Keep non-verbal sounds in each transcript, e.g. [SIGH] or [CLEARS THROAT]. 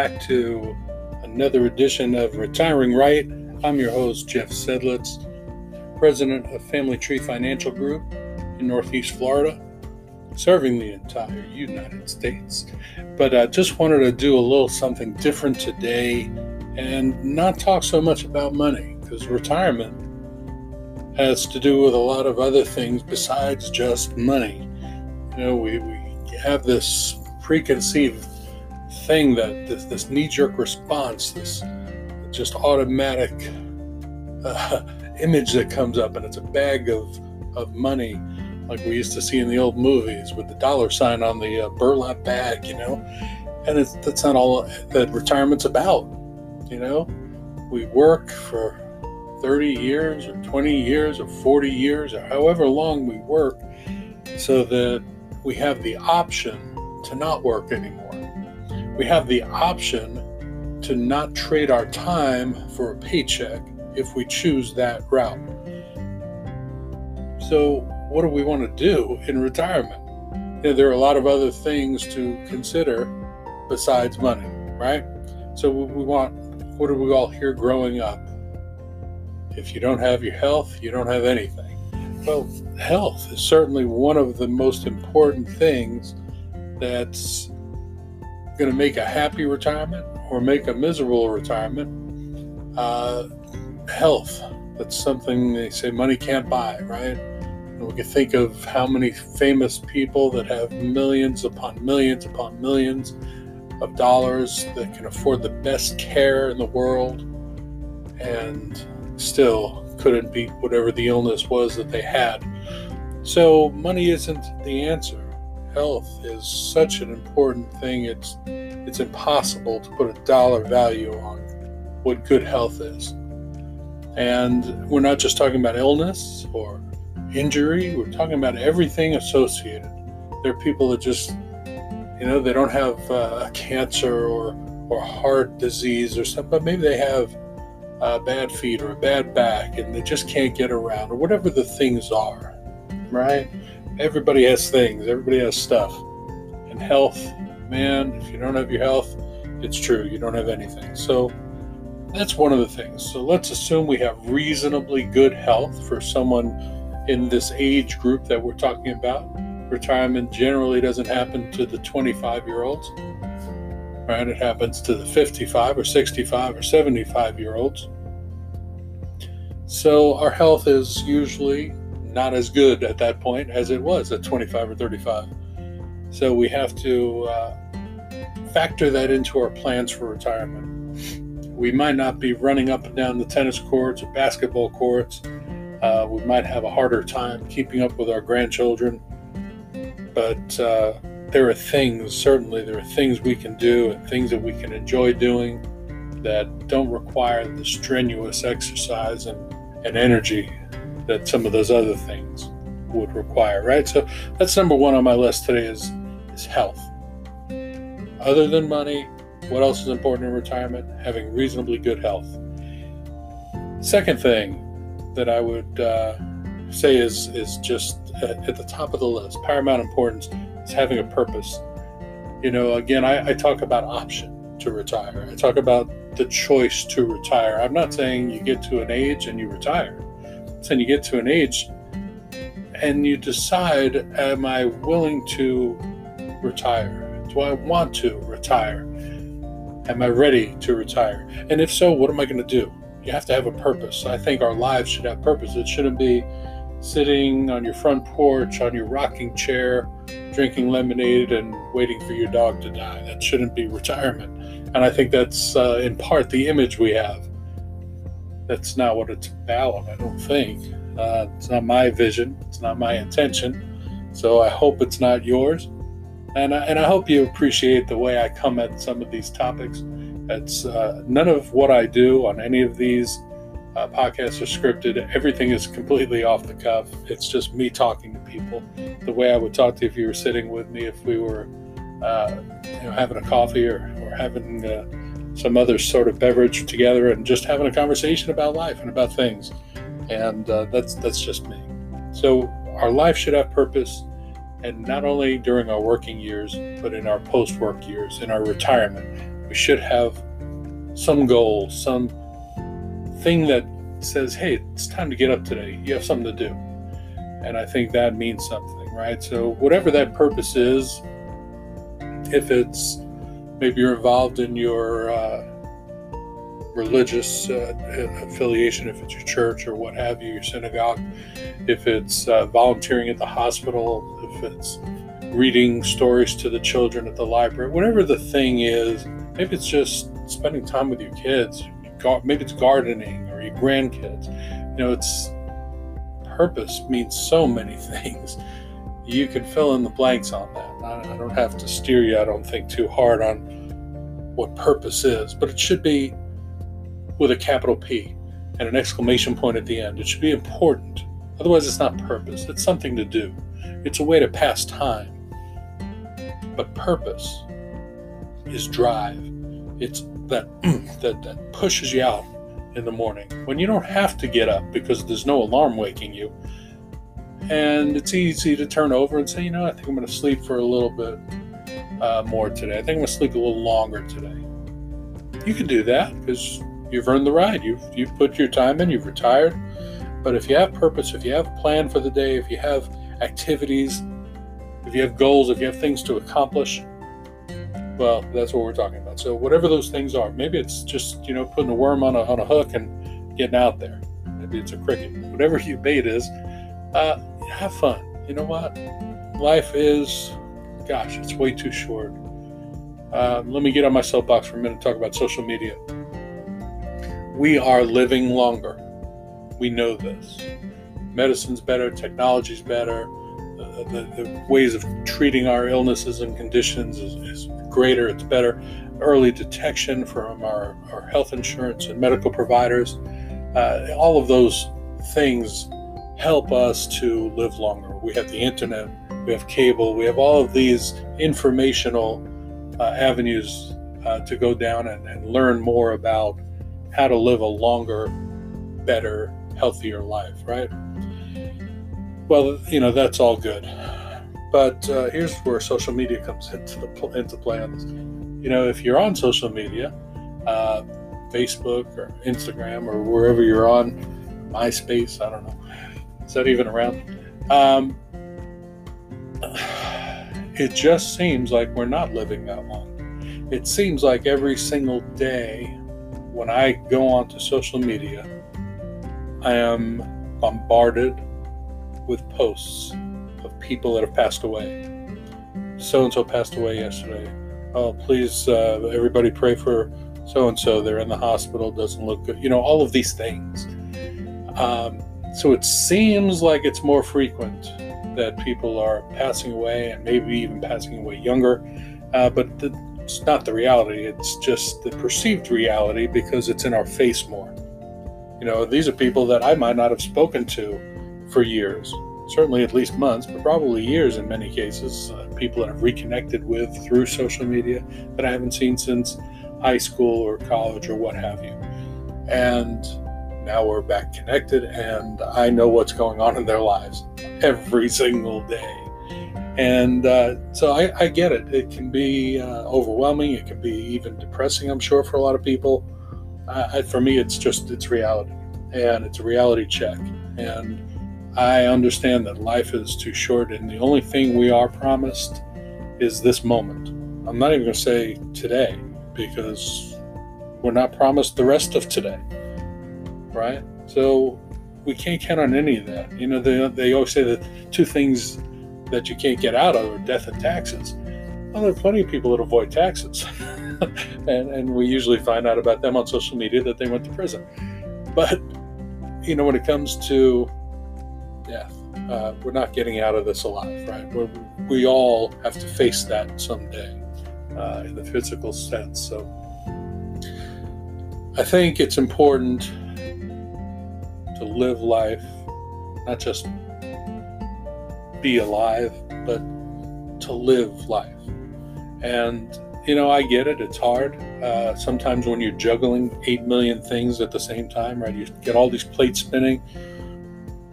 Back to another edition of Retiring Right. I'm your host, Jeff Sedlitz, president of Family Tree Financial Group in Northeast Florida, serving the entire United States. But I just wanted to do a little something different today and not talk so much about money because retirement has to do with a lot of other things besides just money. You know, we, we have this preconceived thing that this, this knee-jerk response, this just automatic uh, [LAUGHS] image that comes up, and it's a bag of of money, like we used to see in the old movies with the dollar sign on the uh, burlap bag, you know. And it's, that's not all that retirement's about, you know. We work for 30 years or 20 years or 40 years or however long we work so that we have the option to not work anymore. We have the option to not trade our time for a paycheck if we choose that route. So, what do we want to do in retirement? You know, there are a lot of other things to consider besides money, right? So, we want what do we all hear growing up? If you don't have your health, you don't have anything. Well, health is certainly one of the most important things that's going to make a happy retirement or make a miserable retirement. Uh, health, that's something they say money can't buy, right? And we can think of how many famous people that have millions upon millions upon millions of dollars that can afford the best care in the world and still couldn't beat whatever the illness was that they had. So, money isn't the answer. Health is such an important thing. It's it's impossible to put a dollar value on what good health is. And we're not just talking about illness or injury, we're talking about everything associated. There are people that just, you know, they don't have uh, cancer or, or heart disease or something, but maybe they have uh, bad feet or a bad back and they just can't get around or whatever the things are, right? Everybody has things, everybody has stuff. And health, man, if you don't have your health, it's true, you don't have anything. So that's one of the things. So let's assume we have reasonably good health for someone in this age group that we're talking about. Retirement generally doesn't happen to the 25 year olds right? It happens to the 55 or 65 or 75 year olds. So our health is usually not as good at that point as it was at 25 or 35. So we have to uh, factor that into our plans for retirement. We might not be running up and down the tennis courts or basketball courts. Uh, we might have a harder time keeping up with our grandchildren. But uh, there are things, certainly, there are things we can do and things that we can enjoy doing that don't require the strenuous exercise and, and energy that some of those other things would require, right? So that's number one on my list today is, is health. Other than money, what else is important in retirement? Having reasonably good health. Second thing that I would uh, say is, is just at, at the top of the list, paramount importance is having a purpose. You know, again, I, I talk about option to retire. I talk about the choice to retire. I'm not saying you get to an age and you retire. I'm you get to an age and you decide, am I willing to retire? Do I want to retire? Am I ready to retire? And if so, what am I going to do? You have to have a purpose. I think our lives should have purpose. It shouldn't be sitting on your front porch on your rocking chair, drinking lemonade and waiting for your dog to die. That shouldn't be retirement. And I think that's uh, in part the image we have. That's not what it's about, I don't think. Uh, it's not my vision, it's not my intention. So I hope it's not yours. And I, and I hope you appreciate the way I come at some of these topics. It's uh, none of what I do on any of these uh, podcasts are scripted. Everything is completely off the cuff. It's just me talking to people the way I would talk to you if you were sitting with me, if we were uh, you know, having a coffee or, or having uh, some other sort of beverage together and just having a conversation about life and about things. And uh, that's that's just me. So our life should have purpose. And not only during our working years, but in our post work years, in our retirement, we should have some goal, some thing that says, hey, it's time to get up today. You have something to do. And I think that means something, right? So, whatever that purpose is, if it's maybe you're involved in your uh, religious uh, affiliation, if it's your church or what have you, your synagogue, if it's uh, volunteering at the hospital, if it's reading stories to the children at the library, whatever the thing is, maybe it's just spending time with your kids, maybe it's gardening or your grandkids. You know, it's purpose means so many [LAUGHS] things. You can fill in the blanks on that. I don't have to steer you, I don't think, too hard on what purpose is, but it should be with a capital P and an exclamation point at the end. It should be important. Otherwise, it's not purpose. It's something to do, it's a way to pass time. But purpose is drive. It's that, [CLEARS THROAT] that, that pushes you out in the morning when you don't have to get up because there's no alarm waking you. And it's easy to turn over and say, you know, I think I'm going to sleep for a little bit uh, more today. I think I'm going to sleep a little longer today. You can do that because you've earned the ride. You've you've put your time in. You've retired. But if you have purpose, if you have a plan for the day, if you have activities, if you have goals, if you have things to accomplish, well, that's what we're talking about. So whatever those things are, maybe it's just you know putting a worm on a on a hook and getting out there. Maybe it's a cricket. Whatever [LAUGHS] your bait is, uh, have fun. You know what? Life is, gosh, it's way too short. Uh, let me get on my soapbox for a minute and talk about social media. We are living longer. We know this. Medicine's better, technology's better, the, the, ways of treating our illnesses and conditions is, is greater, it's better. Early detection from our, our health insurance and medical providers, uh, all of those things help us to live longer. We have the internet, we have cable, we have all of these informational uh, avenues uh, to go down and, and learn more about how to live a longer, better, healthier life, right? Well, you know, that's all good. But uh, here's where social media comes into the into play on this. You know, if you're on social media, uh, Facebook or Instagram or wherever you're on, MySpace, I don't know, is that even around? Um, it just seems like we're not living that long. It seems like every single day when I go onto social media, I am bombarded with posts of people that have passed away. So and so passed away yesterday. Oh, please, uh, everybody pray for so and so. They're in the hospital, doesn't look good. You know, all of these things. Um, so it seems like it's more frequent that people are passing away and maybe even passing away younger. Uh, but the, it's not the reality, it's just the perceived reality because it's in our face more. You know, these are people that I might not have spoken to for years, certainly at least months, but probably years in many cases. Uh, people that I've reconnected with through social media that I haven't seen since high school or college or what have you. And now we're back connected, and I know what's going on in their lives every single day. And uh, so I, I, get it. It can be uh, overwhelming. It can be even depressing, I'm sure, for a lot of people. Uh, for me, it's just it's reality, and it's a reality check. And I understand that life is too short, and the only thing we are promised is this moment. I'm not even going to say today because we're not promised the rest of today, right? So we can't count on any of that. You know, they, they always say that two things that you can't get out of are death and taxes. Well, there are plenty of people that avoid taxes. [LAUGHS] and, and we usually find out about them on social media that they went to prison. But, you know, when it comes to death, uh, we're not getting out of this alive, right? We're, we all have to face that someday uh, in the physical sense. So I think it's important to live life, not just be alive, but to live life. And, you know, I get it, it's hard. Uh, sometimes when you're juggling 8 million things at the same time, right, you get all these plates spinning.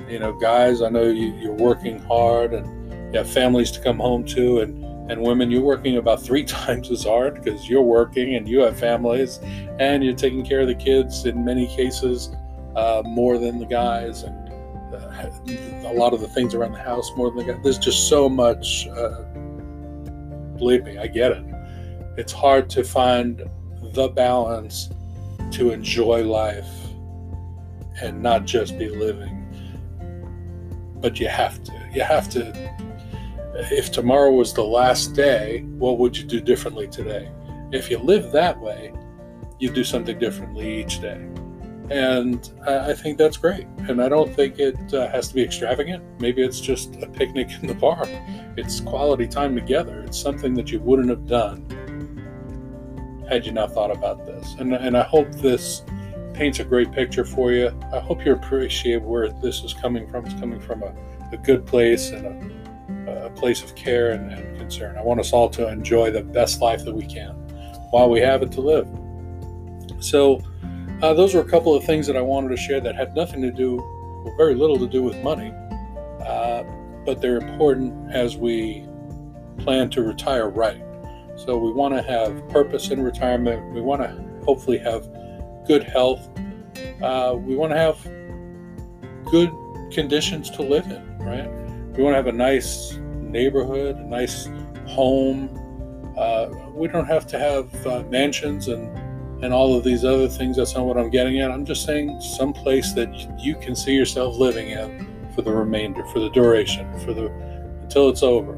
You know, guys, I know you, you're working hard and You have families to come home to, and and women, you're working about three [LAUGHS] times as hard because you're working and you have families, and you're taking care of the kids in many cases uh, more than the guys, and uh, a lot of the things around the house more than the guys. There's just so much. Uh, believe me, I get it. It's hard to find the balance to enjoy life and not just be living. But you have to. You have to. If tomorrow was the last day, what would you do differently today? If you live that way, you do something differently each day. And I think that's great. And I don't think it uh, has to be extravagant. Maybe it's just a picnic in the park. It's quality time together. It's something that you wouldn't have done had you not thought about this. And, and I hope this paints a great picture for you. I hope you appreciate where this is coming from. It's coming from a, a good place and a, a place of care and, and concern. I want us all to enjoy the best life that we can while we have it to live. So, uh, those were a couple of things that I wanted to share that had nothing to do, or very little to do with money, uh, but they're important as we plan to retire right. So we want to have purpose in retirement. We want to hopefully have good health. Uh, we want to have good conditions to live in, right? We want to have a nice neighborhood, a nice home. Uh, we don't have to have uh, mansions and and all of these other things. That's not what I'm getting at. I'm just saying some place that you can see yourself living in for the remainder, for the duration, for the until it's over.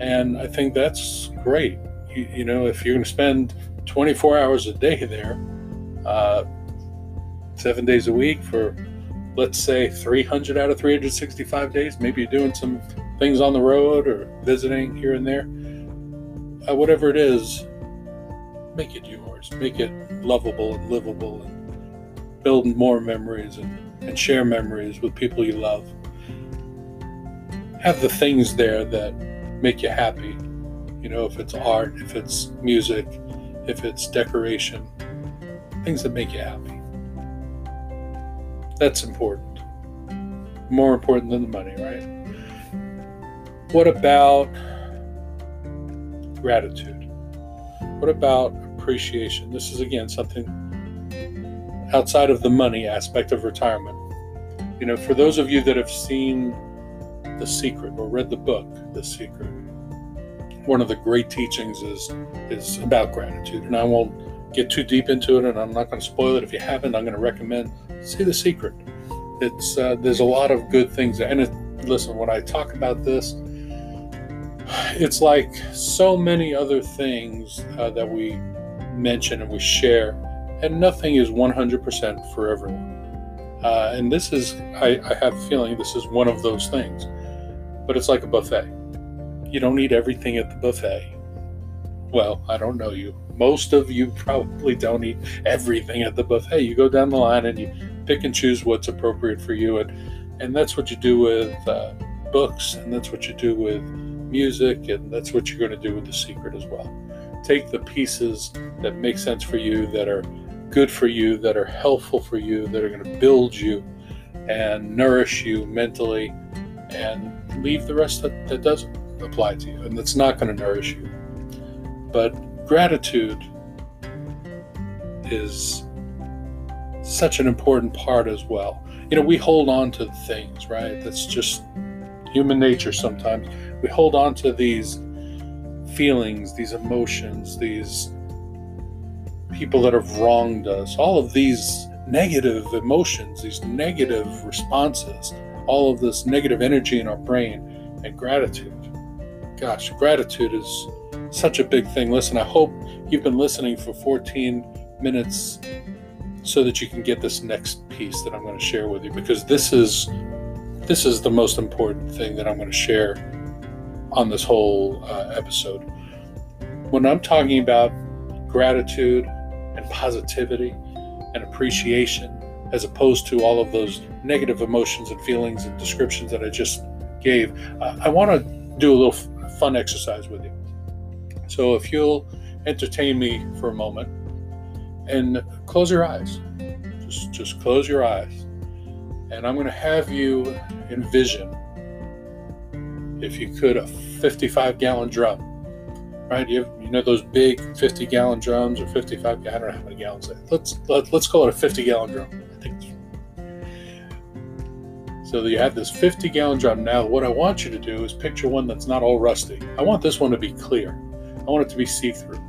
And I think that's great. You, you know, if you're going to spend 24 hours a day there, uh, seven days a week for let's say 300 out of 365 days, maybe you're doing some things on the road or visiting here and there. Uh, whatever it is, make it yours. Make it lovable and livable and build more memories and, and share memories with people you love. Have the things there that make you happy. You know, if it's art, if it's music, if it's decoration, things that make you happy. That's important. More important than the money, right? What about gratitude? What about appreciation? This is again something outside of the money aspect of retirement. You know, for those of you that have seen The Secret or read the book The Secret, one of the great teachings is is about gratitude. And I won't get too deep into it, and I'm not going to spoil it. If you haven't, I'm going to recommend see The Secret. It's uh, there's a lot of good things, and it, listen when I talk about this it's like so many other things uh, that we mention and we share, and nothing is 100% for everyone. Uh, and this is, I, I have a feeling this is one of those things. But it's like a buffet. You don't eat everything at the buffet. Well, I don't know you. Most of you probably don't eat everything at the buffet. You go down the line and you pick and choose what's appropriate for you. And, and that's what you do with uh, books, and that's what you do with music, and that's what you're going to do with The Secret as well. Take the pieces that make sense for you, that are good for you, that are helpful for you, that are going to build you and nourish you mentally, and leave the rest that, that doesn't apply to you and that's not going to nourish you. But gratitude is such an important part as well. You know, we hold on to things, right? That's just human nature sometimes. We hold on to these feelings, these emotions, these people that have wronged us, all of these negative emotions, these negative responses, all of this negative energy in our brain, and gratitude. Gosh, gratitude is such a big thing. Listen, I hope you've been listening for 14 minutes so that you can get this next piece that I'm going to share with you because this is this is the most important thing that I'm going to share on this whole uh, episode. When I'm talking about gratitude and positivity and appreciation, as opposed to all of those negative emotions and feelings and descriptions that I just gave, uh, I want to do a little f- fun exercise with you. So if you'll entertain me for a moment and close your eyes, just just close your eyes, and I'm going to have you envision if you could, a 55 gallon drum, right? You, have, you know those big 50 gallon drums or 55, I don't know how many gallons. Let's, let, let's call it a 50 gallon drum. I think. So you have this 50 gallon drum. Now, what I want you to do is picture one that's not all rusty. I want this one to be clear. I want it to be see through.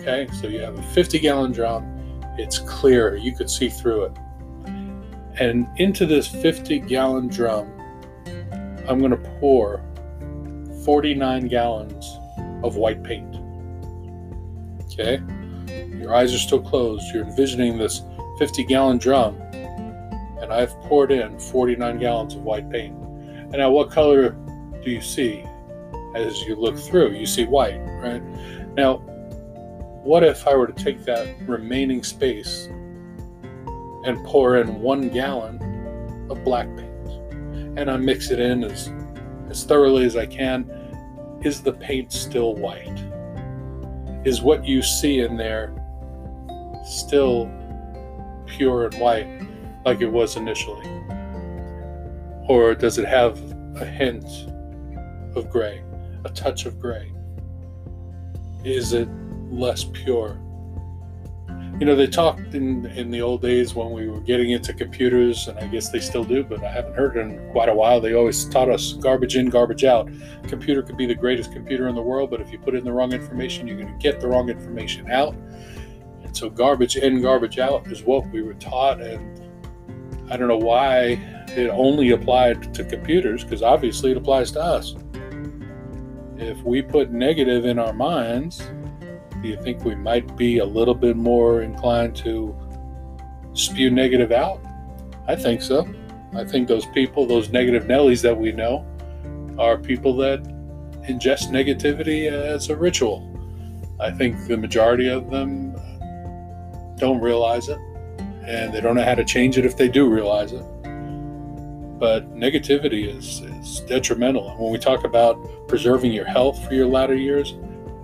Okay, so you have a 50 gallon drum, it's clear, you could see through it. And into this 50 gallon drum, I'm going to pour 49 gallons of white paint. Okay, your eyes are still closed, you're envisioning this 50 gallon drum, and I've poured in 49 gallons of white paint. And now, what color do you see as you look through? You see white, right? Now, what if I were to take that remaining space and pour in one gallon of black paint and I mix it in as, as thoroughly as I can? Is the paint still white? Is what you see in there still pure and white like it was initially? Or does it have a hint of gray, a touch of gray? Is it less pure. You know, they talked in, in the old days when we were getting into computers, and I guess they still do, but I haven't heard it in quite a while. They always taught us garbage in, garbage out. Computer could be the greatest computer in the world, but if you put in the wrong information, you're going to get the wrong information out. And so, garbage in, garbage out is what we were taught. And I don't know why it only applied to computers, because obviously it applies to us. If we put negative in our minds, do you think we might be a little bit more inclined to spew negative out? I think so. I think those people, those negative Nellies that we know, are people that ingest negativity as a ritual. I think the majority of them don't realize it, and they don't know how to change it if they do realize it. But negativity is, is detrimental. And when we talk about preserving your health for your latter years,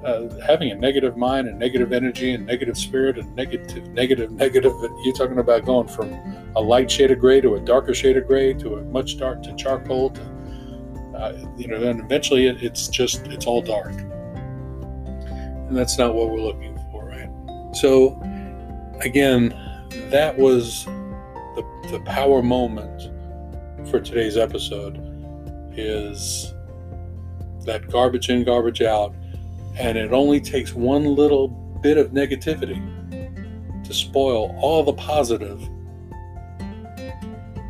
uh, having a negative mind and negative energy and negative spirit and negative, negative, negative. You're talking about going from a light shade of gray to a darker shade of gray to a much dark to charcoal. To, uh, you know, then eventually it, it's just it's all dark, and that's not what we're looking for, right? So, again, that was the the power moment for today's episode. Is that garbage in, garbage out and it only takes one little bit of negativity to spoil all the positive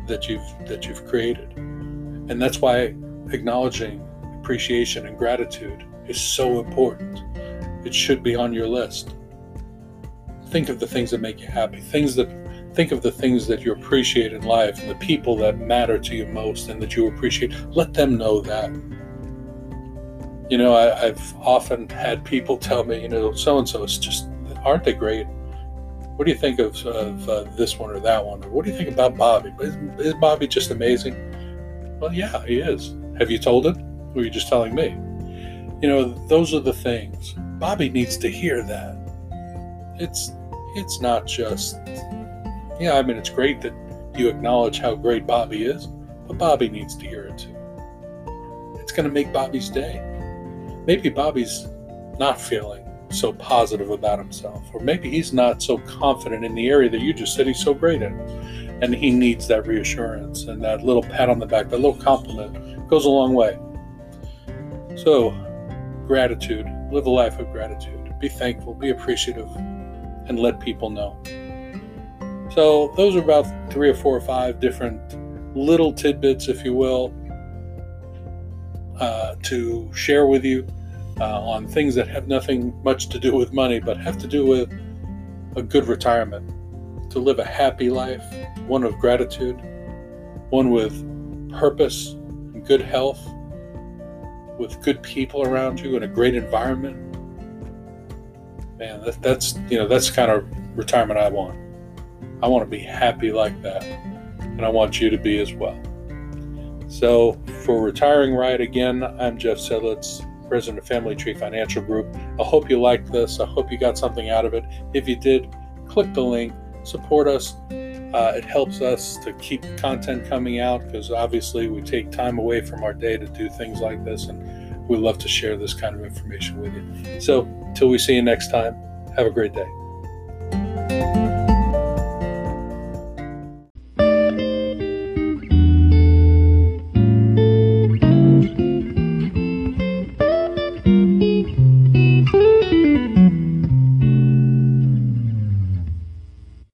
that you've that you've created. And that's why acknowledging appreciation and gratitude is so important. It should be on your list. Think of the things that make you happy. Things that think of the things that you appreciate in life and the people that matter to you most and that you appreciate. Let them know that you know, I, have often had people tell me, you know, so and so is just, aren't they great? What do you think of, of uh, this one or that one? Or what do you think about Bobby? Is, is Bobby just amazing? Well, yeah, he is. Have you told him? Or are you just telling me? You know, those are the things. Bobby needs to hear that. It's it's not just yeah, I mean it's great that you acknowledge how great Bobby is, but Bobby needs to hear it too. It's going to make Bobby's day maybe Bobby's not feeling so positive about himself, or maybe he's not so confident in the area that you just said he's so great in. And he needs that reassurance and that little pat on the back, that little compliment goes a long way. So, gratitude, live a life of gratitude, be thankful, be appreciative, and let people know. So, those are about three or four or five different little tidbits, if you will, uh, to share with you uh, on things that have nothing much to do with money, but have to do with a good retirement, to live a happy life, one of gratitude, one with purpose and good health, with good people around you and a great environment. Man, that, that's you know that's kind of retirement I want. I want to be happy like that, and I want you to be as well. So, for Retiring Right again, I'm Jeff Sedlitz, president of Family Tree Financial Group. I hope you liked this. I hope you got something out of it. If you did, click the link, support us. Uh, it helps us to keep content coming out because obviously we take time away from our day to do things like this, and we love to share this kind of information with you. So, till we see you next time, have a great day.